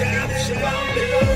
Shut up, shut up,